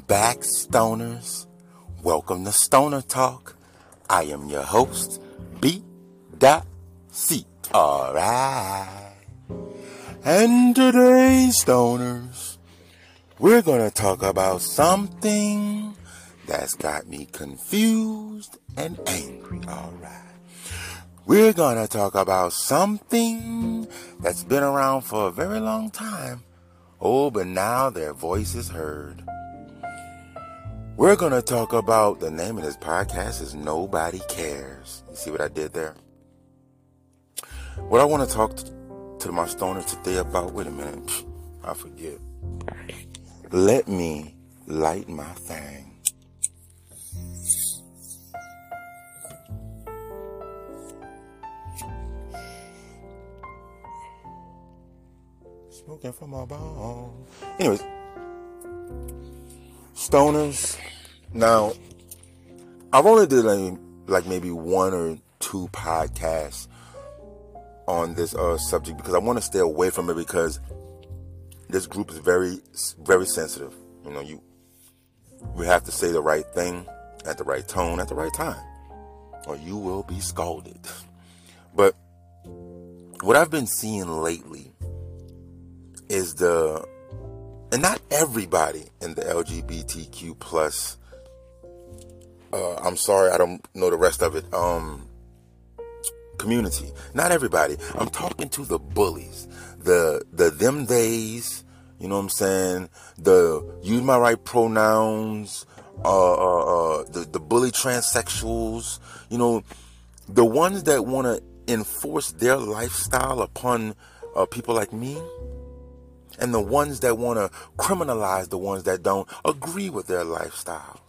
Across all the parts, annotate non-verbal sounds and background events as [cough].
Back, stoners. Welcome to Stoner Talk. I am your host, b B. C. Alright. And today, stoners, we're gonna talk about something that's got me confused and angry. Alright. We're gonna talk about something that's been around for a very long time. Oh, but now their voice is heard. We're gonna talk about the name of this podcast is Nobody Cares. You see what I did there? What I want to talk to my stoners today about, wait a minute, I forget. Let me light my thing. Smoking from my bone. Anyways, stoners. Now, I've only did like, like maybe one or two podcasts on this uh, subject because I want to stay away from it because this group is very, very sensitive. You know, you we have to say the right thing at the right tone at the right time, or you will be scalded. But what I've been seeing lately is the and not everybody in the LGBTQ plus uh, I'm sorry I don't know the rest of it. Um community. Not everybody. I'm talking to the bullies. The the them days you know what I'm saying? The use my right pronouns uh, uh, uh the the bully transsexuals you know the ones that want to enforce their lifestyle upon uh, people like me and the ones that want to criminalize the ones that don't agree with their lifestyles.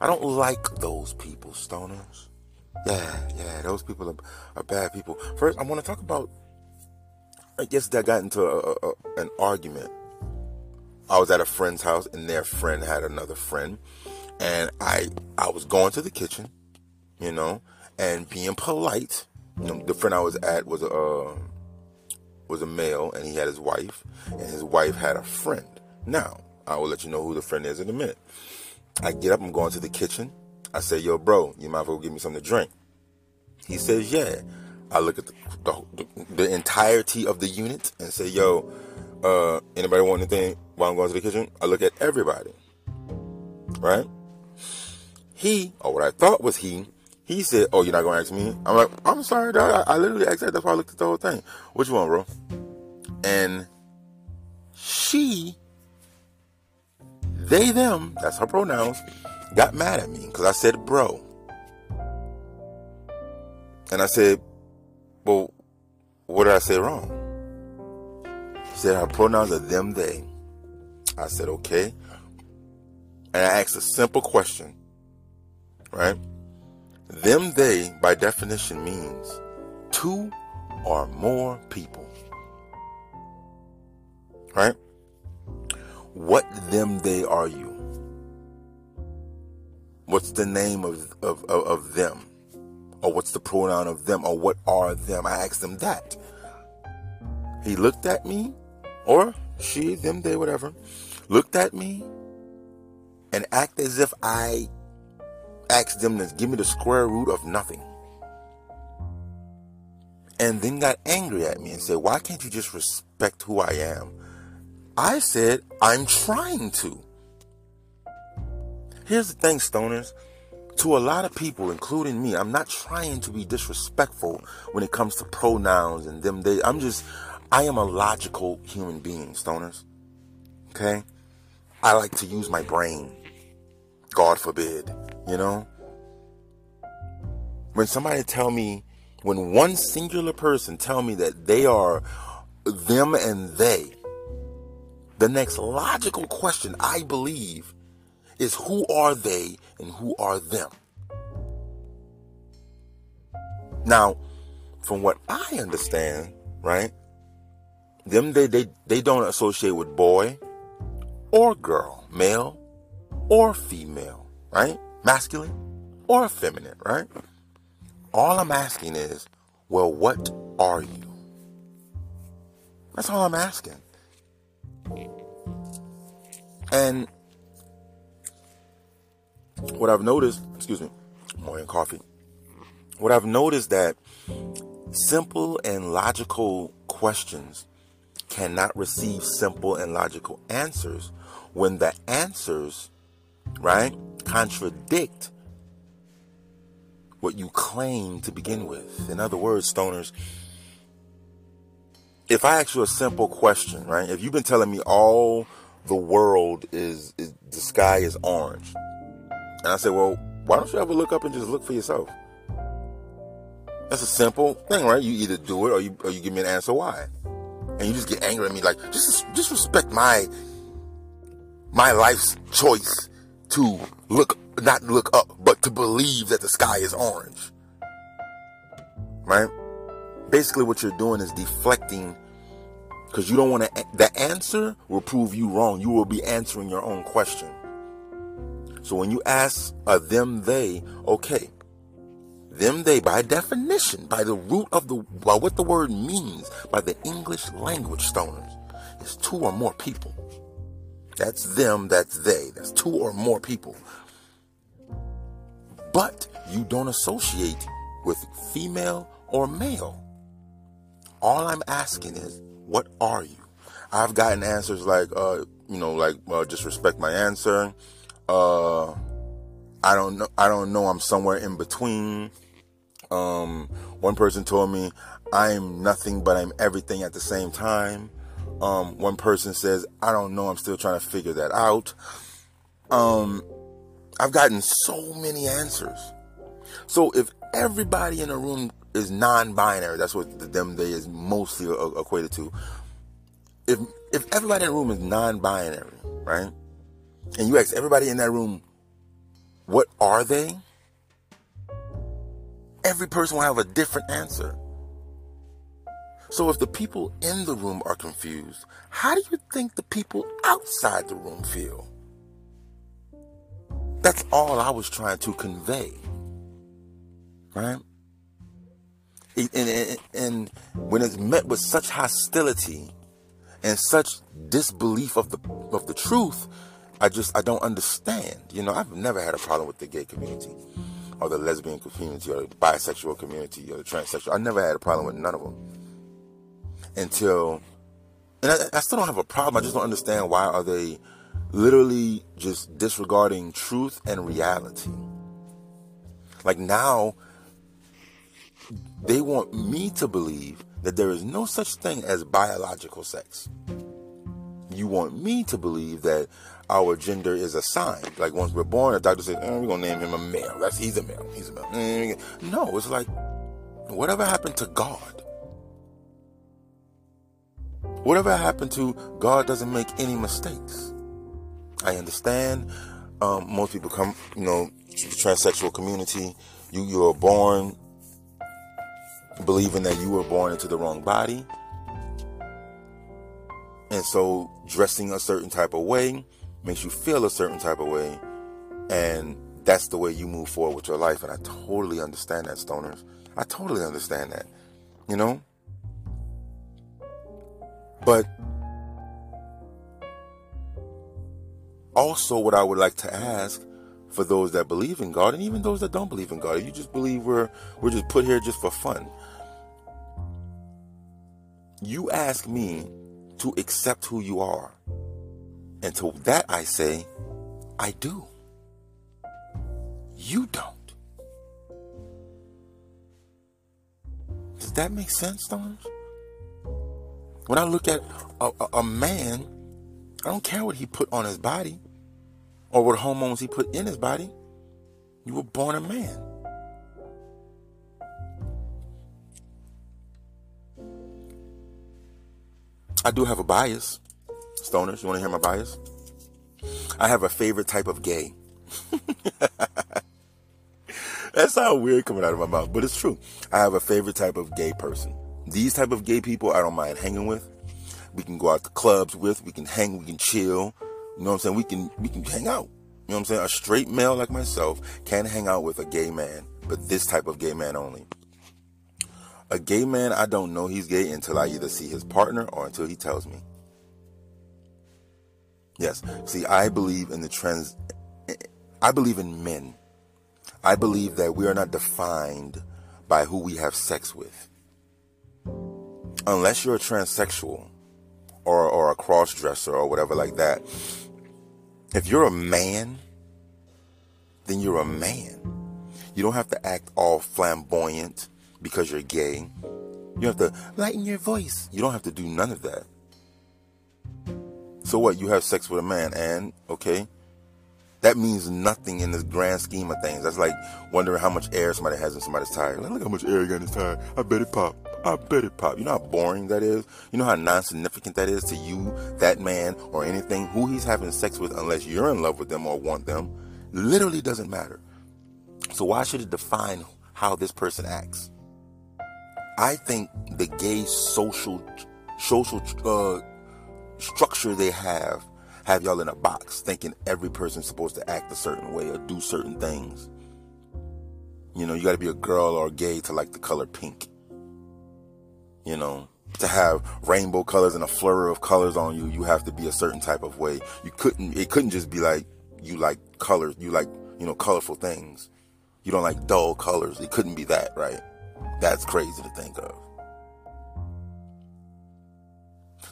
I don't like those people, stoners. Yeah, yeah, those people are, are bad people. First, I want to talk about. I guess that got into a, a, an argument. I was at a friend's house, and their friend had another friend, and I I was going to the kitchen, you know, and being polite. You know, the friend I was at was a. Was a male and he had his wife, and his wife had a friend. Now, I will let you know who the friend is in a minute. I get up, I'm going to the kitchen. I say, Yo, bro, you might as well give me something to drink. He says, Yeah. I look at the, the, the entirety of the unit and say, Yo, uh, anybody want anything while I'm going to the kitchen? I look at everybody. Right? He, or what I thought was he, he said, "Oh, you're not gonna ask me?" I'm like, "I'm sorry, dog. I, I literally asked that. That's why I looked at the whole thing. Which one, bro?" And she, they, them, that's her pronouns, got mad at me because I said, "Bro," and I said, "Well, what did I say wrong?" She said her pronouns are them, they. I said, "Okay," and I asked a simple question, right? Them they, by definition, means two or more people. Right? What them they are you? What's the name of, of, of, of them? Or what's the pronoun of them? Or what are them? I asked them that. He looked at me, or she, them, they, whatever, looked at me and act as if I asked them to give me the square root of nothing. And then got angry at me and said, Why can't you just respect who I am? I said, I'm trying to. Here's the thing, stoners. To a lot of people, including me, I'm not trying to be disrespectful when it comes to pronouns and them. They, I'm just, I am a logical human being, stoners. Okay? I like to use my brain. God forbid. You know? When somebody tell me, when one singular person tell me that they are them and they, the next logical question I believe is who are they and who are them? Now, from what I understand, right? Them they they, they don't associate with boy or girl, male or female, right? masculine or feminine, right? All I'm asking is, well, what are you? That's all I'm asking. And what I've noticed, excuse me, morning coffee. What I've noticed that simple and logical questions cannot receive simple and logical answers when the answers, right, contradict what you claim to begin with. In other words, stoners, if I ask you a simple question, right? If you've been telling me all the world is, is the sky is orange, and I say, well, why don't you ever look up and just look for yourself? That's a simple thing, right? You either do it or you or you give me an answer why. And you just get angry at me like just just respect my my life's choice to look not look up, but to believe that the sky is orange. Right? Basically what you're doing is deflecting because you don't want to the answer will prove you wrong. You will be answering your own question. So when you ask a them they, okay, them they, by definition, by the root of the, by what the word means, by the English language stoners, is two or more people. That's them, that's they. That's two or more people. But you don't associate with female or male. All I'm asking is, what are you? I've gotten answers like, uh, you know, like, uh, just respect my answer. Uh, I don't know. I don't know. I'm somewhere in between. Um, one person told me I'm nothing, but I'm everything at the same time. Um, one person says, I don't know. I'm still trying to figure that out. Um, I've gotten so many answers. So if everybody in a room is non-binary, that's what the them they is mostly uh, equated to. If if everybody in the room is non-binary, right? And you ask everybody in that room, what are they? every person will have a different answer. So if the people in the room are confused, how do you think the people outside the room feel? That's all I was trying to convey. Right? And, and, and, when it's met with such hostility and such disbelief of the of the truth, I just I don't understand. You know, I've never had a problem with the gay community or the lesbian community or the bisexual community or the transsexual. I never had a problem with none of them until, and I, I still don't have a problem. I just don't understand why are they literally just disregarding truth and reality. Like now, they want me to believe that there is no such thing as biological sex. You want me to believe that our gender is assigned. Like once we're born, the doctor says, oh, "We're gonna name him a male. That's he's a male. He's a male." No, it's like whatever happened to God. Whatever happened to God doesn't make any mistakes. I understand. Um, most people come, you know, transsexual community. You you are born believing that you were born into the wrong body. And so dressing a certain type of way makes you feel a certain type of way, and that's the way you move forward with your life. And I totally understand that, stoners. I totally understand that, you know? But also, what I would like to ask for those that believe in God, and even those that don't believe in God, you just believe we're we're just put here just for fun. You ask me to accept who you are. And to that I say, I do. You don't. Does that make sense, Stoners? When I look at a, a, a, man, I don't care what he put on his body or what hormones he put in his body. You were born a man. I do have a bias. Stoners, you want to hear my bias? I have a favorite type of gay. [laughs] that sounds weird coming out of my mouth, but it's true. I have a favorite type of gay person. These type of gay people I don't mind hanging with. We can go out to clubs with, we can hang, we can chill. You know what I'm saying? We can we can hang out. You know what I'm saying? A straight male like myself can hang out with a gay man, but this type of gay man only. A gay man, I don't know he's gay until I either see his partner or until he tells me. Yes. See, I believe in the trans. I believe in men. I believe that we are not defined by who we have sex with. Unless you're a transsexual or, or a cross dresser or whatever like that. If you're a man, then you're a man. You don't have to act all flamboyant because you're gay. You have to lighten your voice. You don't have to do none of that. So what? You have sex with a man, and okay, that means nothing in the grand scheme of things. That's like wondering how much air somebody has in somebody's tire. Like, look how much air you got in his tire. I bet it pop. I bet it pop. You know how boring that is? You know how non-significant that is to you, that man, or anything, who he's having sex with, unless you're in love with them or want them, literally doesn't matter. So why should it define how this person acts? I think the gay social social uh, structure they have have y'all in a box thinking every person's supposed to act a certain way or do certain things. You know, you got to be a girl or gay to like the color pink. You know, to have rainbow colors and a flurry of colors on you, you have to be a certain type of way. You couldn't, it couldn't just be like, you like colors, you like, you know, colorful things. You don't like dull colors. It couldn't be that, right? That's crazy to think of.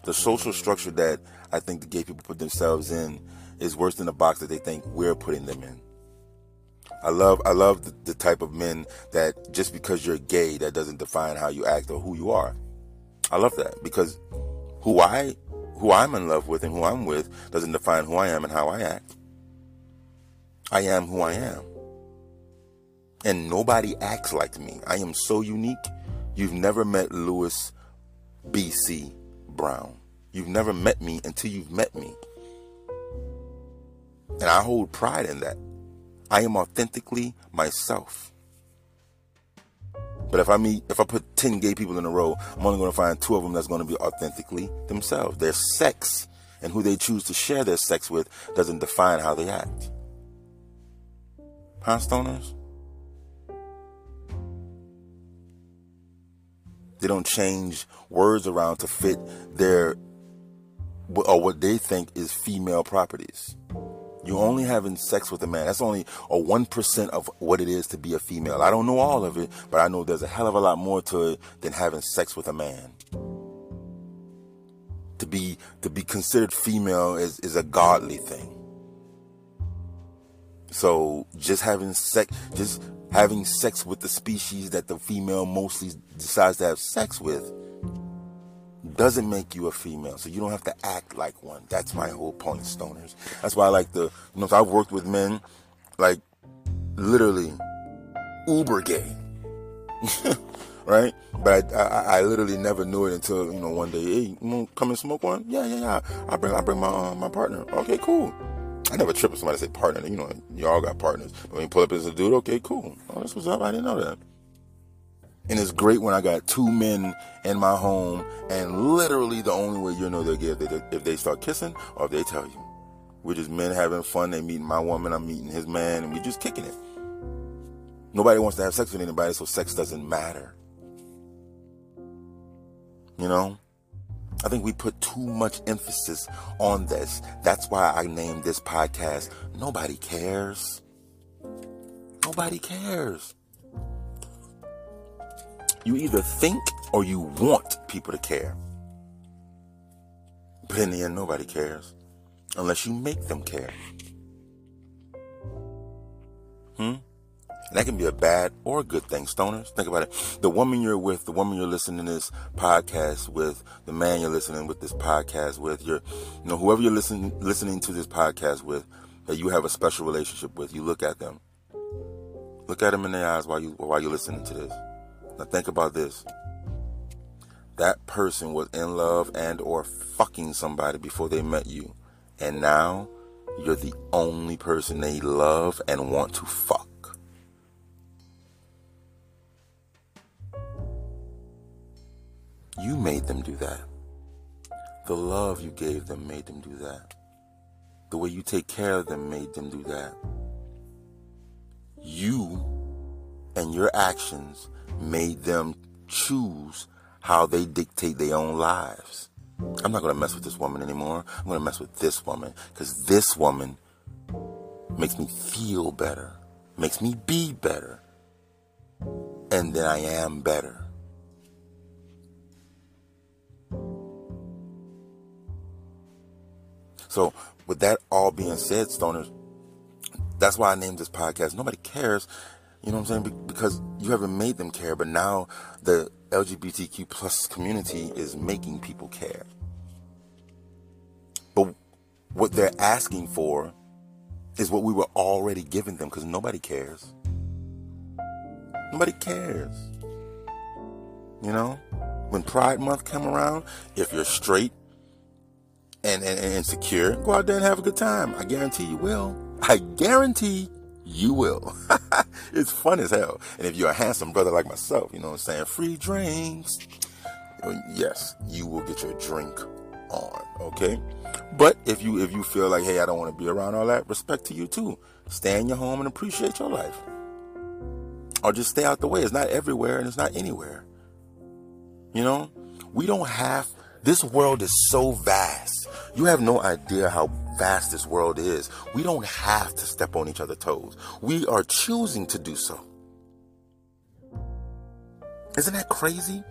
The social structure that I think the gay people put themselves in is worse than the box that they think we're putting them in. I love I love the, the, type of men that just because you're gay that doesn't define how you act or who you are. I love that because who I who I'm in love with and who I'm with doesn't define who I am and how I act. I am who I am. And nobody acts like me. I am so unique. You've never met Lewis BC Brown. You've never met me until you've met me. And I hold pride in that. I am authentically myself. But if I meet, if I put 10 gay people in a row, I'm only going to find two of them that's going to be authentically themselves. Their sex and who they choose to share their sex with doesn't define how they act. Huh, stoners? They don't change words around to fit their or what they think is female properties. You're only having sex with a man. That's only a 1% of what it is to be a female. I don't know all of it, but I know there's a hell of a lot more to it than having sex with a man. To be to be considered female is, is a godly thing. So just having sex just having sex with the species that the female mostly decides to have sex with doesn't make you a female. So you don't have to act like one. That's my whole point, stoners. That's why I like the, you know, I've worked with men, like, literally, uber gay. [laughs] right? But I, I, I, literally never knew it until, you know, one day, hey, you come and smoke one? Yeah, yeah, yeah. I bring, I bring my, uh, my partner. Okay, cool. I never trip with somebody say partner. You know, y'all got partners. But when you pull up as a dude, okay, cool. Oh, this was up. I didn't know that. And it's great when I got two men in my home, and literally the only way you know they're gay if they, if they start kissing or if they tell you. We're just men having fun. They meeting my woman, I'm meeting his man, and we're just kicking it. Nobody wants to have sex with anybody, so sex doesn't matter. You know? I think we put too much emphasis on this. That's why I named this podcast Nobody Cares. Nobody cares. You either think or you want people to care. But in the end, nobody cares unless you make them care. Hmm? And that can be a bad or a good thing, stoners. Think about it. The woman you're with, the woman you're listening to this podcast with, the man you're listening with this podcast with, your, you know, whoever you're listening listening to this podcast with, that you have a special relationship with, you look at them. Look at them in their eyes while you while you're listening to this. Now think about this. That person was in love and or fucking somebody before they met you. And now you're the only person they love and want to fuck. Made them do that. The love you gave them made them do that. The way you take care of them made them do that. You and your actions made them choose how they dictate their own lives. I'm not going to mess with this woman anymore. I'm going to mess with this woman because this woman makes me feel better, makes me be better, and then I am better. So, with that all being said, stoners, that's why I named this podcast. Nobody cares, you know what I'm saying? Because you haven't made them care, but now the LGBTQ plus community is making people care. But what they're asking for is what we were already giving them because nobody cares. Nobody cares. You know? When Pride Month come around, if you're straight, and, and, and secure, go out there and have a good time. I guarantee you will. I guarantee you will. [laughs] it's fun as hell. And if you're a handsome brother like myself, you know what I'm saying? Free drinks. Yes, you will get your drink on. Okay. But if you if you feel like, hey, I don't want to be around all that, respect to you too. Stay in your home and appreciate your life. Or just stay out the way. It's not everywhere and it's not anywhere. You know? We don't have this world is so vast. You have no idea how vast this world is. We don't have to step on each other's toes. We are choosing to do so. Isn't that crazy?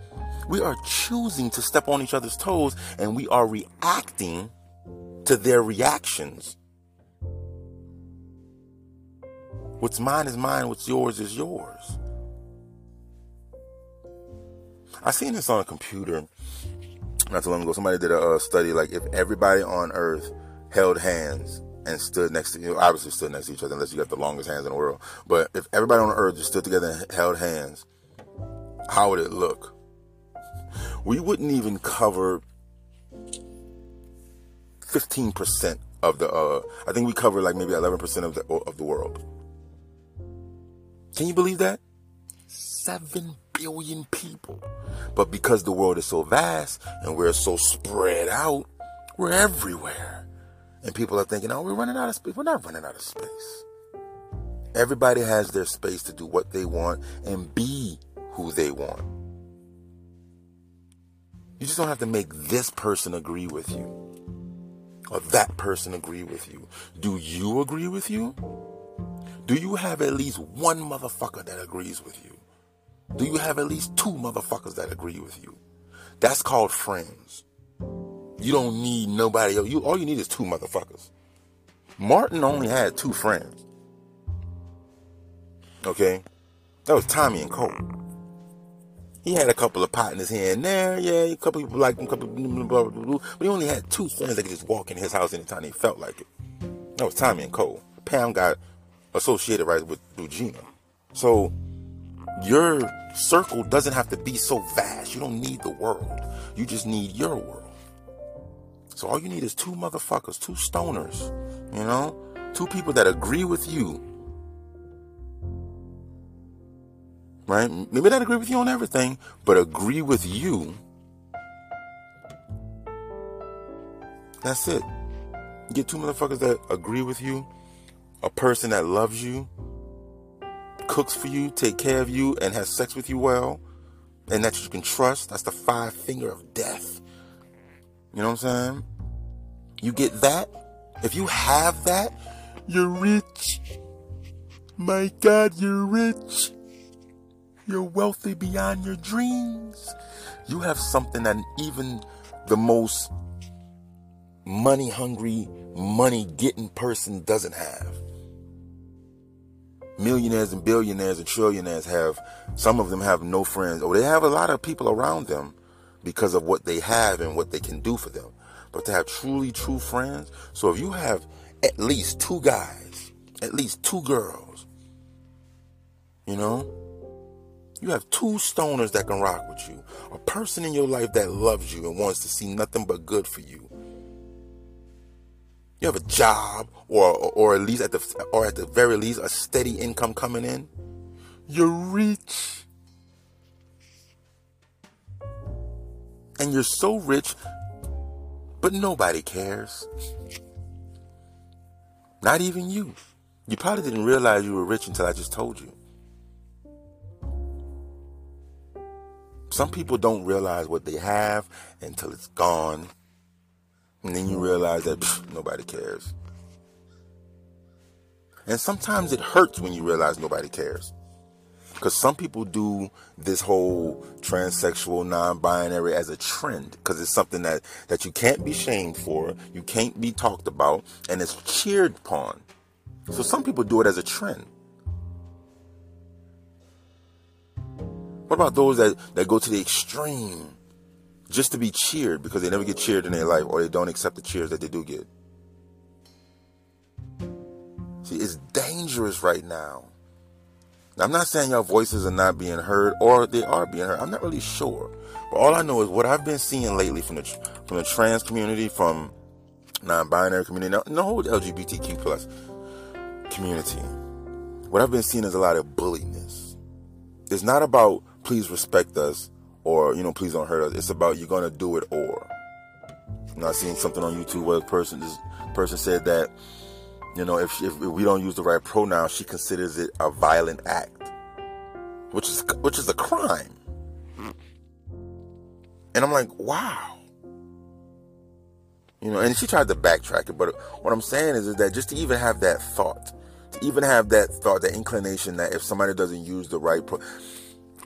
We are choosing to step on each other's toes and we are reacting to their reactions. What's mine is mine, what's yours is yours. I seen this on a computer not too long ago, somebody did a uh, study like if everybody on Earth held hands and stood next to you, know, obviously stood next to each other unless you got the longest hands in the world. But if everybody on Earth just stood together and held hands, how would it look? We wouldn't even cover 15% of the, uh, I think we cover like maybe 11% of the, of the world. Can you believe that? Seven billion people. But because the world is so vast and we're so spread out, we're everywhere. And people are thinking, oh, we're running out of space. We're not running out of space. Everybody has their space to do what they want and be who they want. You just don't have to make this person agree with you or that person agree with you. Do you agree with you? Do you have at least one motherfucker that agrees with you? Do you have at least two motherfuckers that agree with you? That's called friends. You don't need nobody else. You all you need is two motherfuckers. Martin only had two friends. Okay? That was Tommy and Cole. He had a couple of partners here and there. Yeah, a couple people liked him, couple blah, blah, blah, but he only had two friends that could just walk in his house anytime they felt like it. That was Tommy and Cole. Pam got associated right with Regina. So your circle doesn't have to be so vast. You don't need the world. You just need your world. So all you need is two motherfuckers, two stoners, you know? Two people that agree with you. Right? Maybe not agree with you on everything, but agree with you. That's it. Get two motherfuckers that agree with you, a person that loves you, cooks for you, take care of you, and has sex with you well, and that you can trust. That's the five finger of death. You know what I'm saying? You get that. If you have that, you're rich. My God, you're rich. You're wealthy beyond your dreams. You have something that even the most money hungry, money getting person doesn't have millionaires and billionaires and trillionaires have some of them have no friends or they have a lot of people around them because of what they have and what they can do for them. But to have truly true friends so if you have at least two guys at least two girls you know you have two stoners that can rock with you. A person in your life that loves you and wants to see nothing but good for you you have a job or or at least at the or at the very least a steady income coming in you're rich. And you're so rich but nobody cares. Not even you. You probably didn't realize you were rich until I just told you. Some people don't realize what they have until it's gone and then you realize that pff, nobody cares. And sometimes it hurts when you realize nobody cares. Because some people do this whole transsexual, non-binary as a trend, because it's something that that you can't be shamed for, you can't be talked about, and it's cheered upon. So some people do it as a trend. What about those that, that go to the extreme just to be cheered because they never get cheered in their life or they don't accept the cheers that they do get? See, it's dangerous right now. now. I'm not saying your voices are not being heard or they are being heard. I'm not really sure. But all I know is what I've been seeing lately from the from the trans community, from non-binary community, now, the whole LGBTQ plus community. What I've been seeing is a lot of bulliness. It's not about please respect us or you know please don't hurt us. It's about you're gonna do it or. I'm not seeing something on YouTube where a person this person said that you know if, if we don't use the right pronoun, she considers it a violent act, which is which is a crime. And I'm like, wow. You know, and she tried to backtrack it, but what I'm saying is, is that just to even have that thought, to even have that thought, that inclination that if somebody doesn't use the right pro-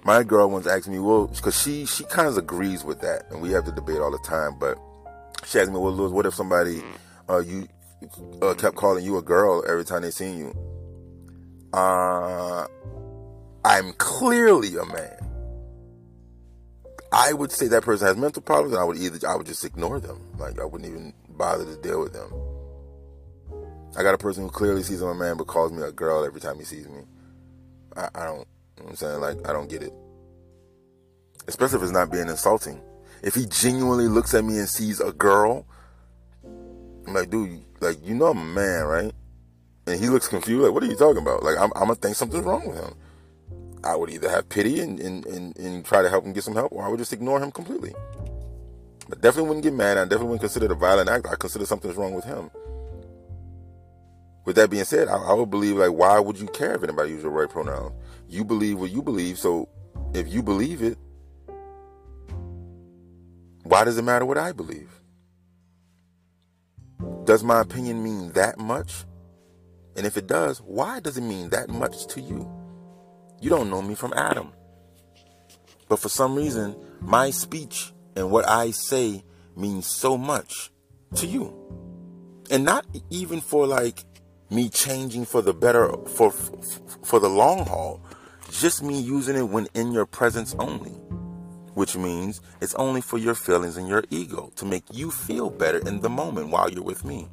my girl once asked me, well, because she she kind of agrees with that, and we have to debate all the time. But she asked me, well, Lewis, what if somebody uh, you uh, kept calling you a girl every time they seen you? Uh, I'm clearly a man. I would say that person has mental problems, and I would either I would just ignore them. Like I wouldn't even bother to deal with them. I got a person who clearly sees I'm a man, but calls me a girl every time he sees me. I, I don't. You know I'm saying? Like, I don't get it. Especially if it's not being insulting. If he genuinely looks at me and sees a girl, I'm like, dude, like, you know I'm a man, right? And he looks confused, like, what are you talking about? Like, I'm, I'm gonna think something's wrong with him. I would either have pity and, and, and, and, try to help him get some help, or I would just ignore him completely. But definitely wouldn't get mad. I definitely wouldn't consider it a violent act. I consider something's wrong with him. With that being said, I, I would believe, like, why would you care if anybody uses the right pronouns? You believe what you believe, so if you believe it, why does it matter what I believe? Does my opinion mean that much? And if it does, why does it mean that much to you? You don't know me from Adam. But for some reason, my speech and what I say means so much to you. And not even for like me changing for the better for for the long haul, just me using it when in your presence only. Which means it's only for your feelings and your ego to make you feel better in the moment while you're with me.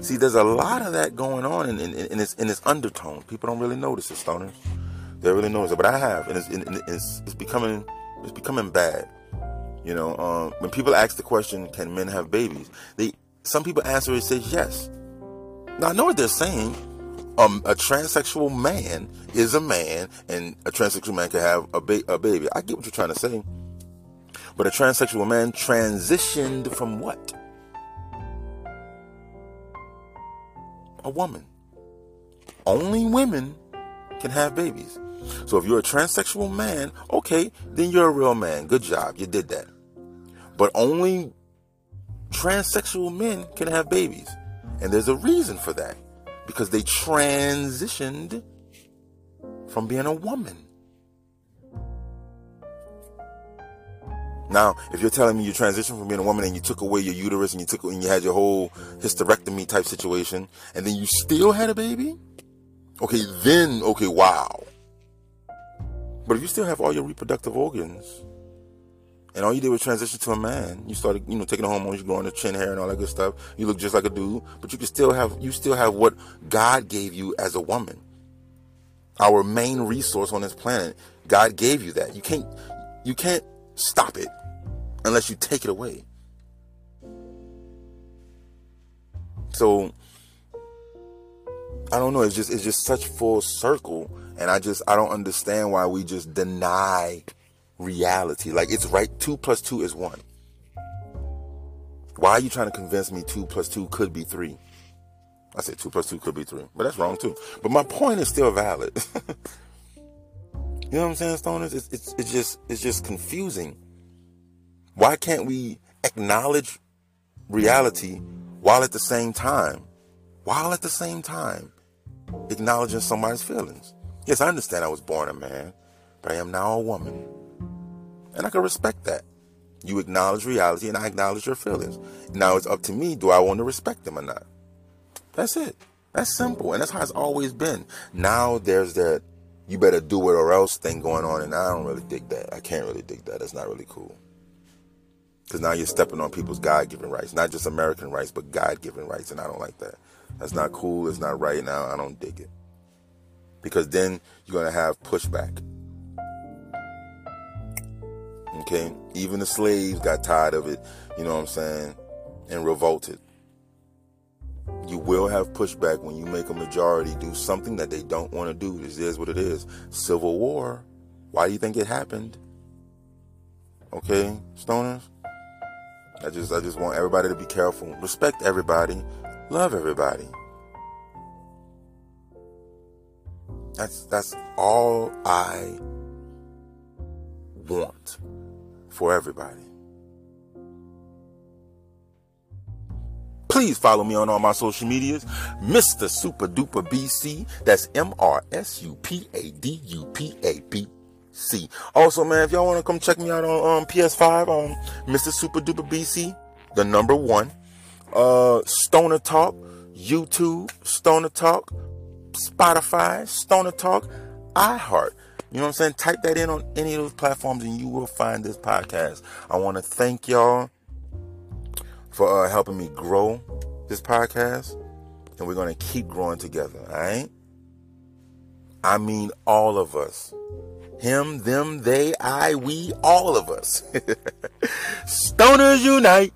See, there's a lot of that going on in, in, in, its, in its undertone. People don't really notice it, stoners. They really notice it, but I have, and it's, it's, it's becoming it's becoming bad. You know, um, when people ask the question, "Can men have babies?" They some people answer it says yes. Now I know what they're saying, um, a transsexual man is a man, and a transsexual man can have a, ba- a baby. I get what you're trying to say. But a transsexual man transitioned from what? A woman. Only women can have babies. So if you're a transsexual man, okay, then you're a real man. Good job. You did that. But only transsexual men can have babies. And there's a reason for that because they transitioned from being a woman. Now, if you're telling me you transitioned from being a woman and you took away your uterus and you took and you had your whole hysterectomy type situation, and then you still had a baby, okay, then okay, wow. But if you still have all your reproductive organs, and all you did was transition to a man. You started, you know, taking the hormones, you growing the chin hair and all that good stuff. You look just like a dude, but you can still have, you still have what God gave you as a woman. Our main resource on this planet. God gave you that. You can't, you can't stop it unless you take it away. So, I don't know. It's just, it's just such full circle. And I just, I don't understand why we just deny reality. Like it's right. Two plus two is one. Why are you trying to convince me two plus two could be three? I said two plus two could be three, but that's wrong too. But my point is still valid. [laughs] you know what I'm saying, stoners? It's, it's it's just it's just confusing. Why can't we acknowledge reality while at the same time while at the same time acknowledging somebody's feelings. Yes, I understand I was born a man, but I am now a woman. And I can respect that. You acknowledge reality and I acknowledge your feelings. Now it's up to me do I want to respect them or not? That's it. That's simple. And that's how it's always been. Now there's that you better do it or else thing going on, and I don't really dig that. I can't really dig that. That's not really cool. Because now you're stepping on people's God given rights, not just American rights, but God given rights, and I don't like that. That's not cool. It's not right now. I don't dig it. Because then you're going to have pushback. Okay? Even the slaves got tired of it, you know what I'm saying, and revolted. You will have pushback when you make a majority do something that they don't want to do. This is what it is. Civil war. Why do you think it happened? Okay, stoners? I just I just want everybody to be careful. Respect everybody. Love everybody. That's that's all I want for everybody. Please follow me on all my social medias, Mr. Supa Dupa BC. That's M R S U P A D U P A B C. Also, man, if y'all want to come check me out on um, PS5, um, Mr. Supa Dupa BC, the number one. Uh, Stoner Talk, YouTube, Stoner Talk, Spotify, Stoner Talk, iHeart. You know what I'm saying? Type that in on any of those platforms and you will find this podcast. I want to thank y'all for uh, helping me grow this podcast. And we're going to keep growing together, all right? I mean, all of us. Him, them, they, I, we, all of us. [laughs] Stoners unite.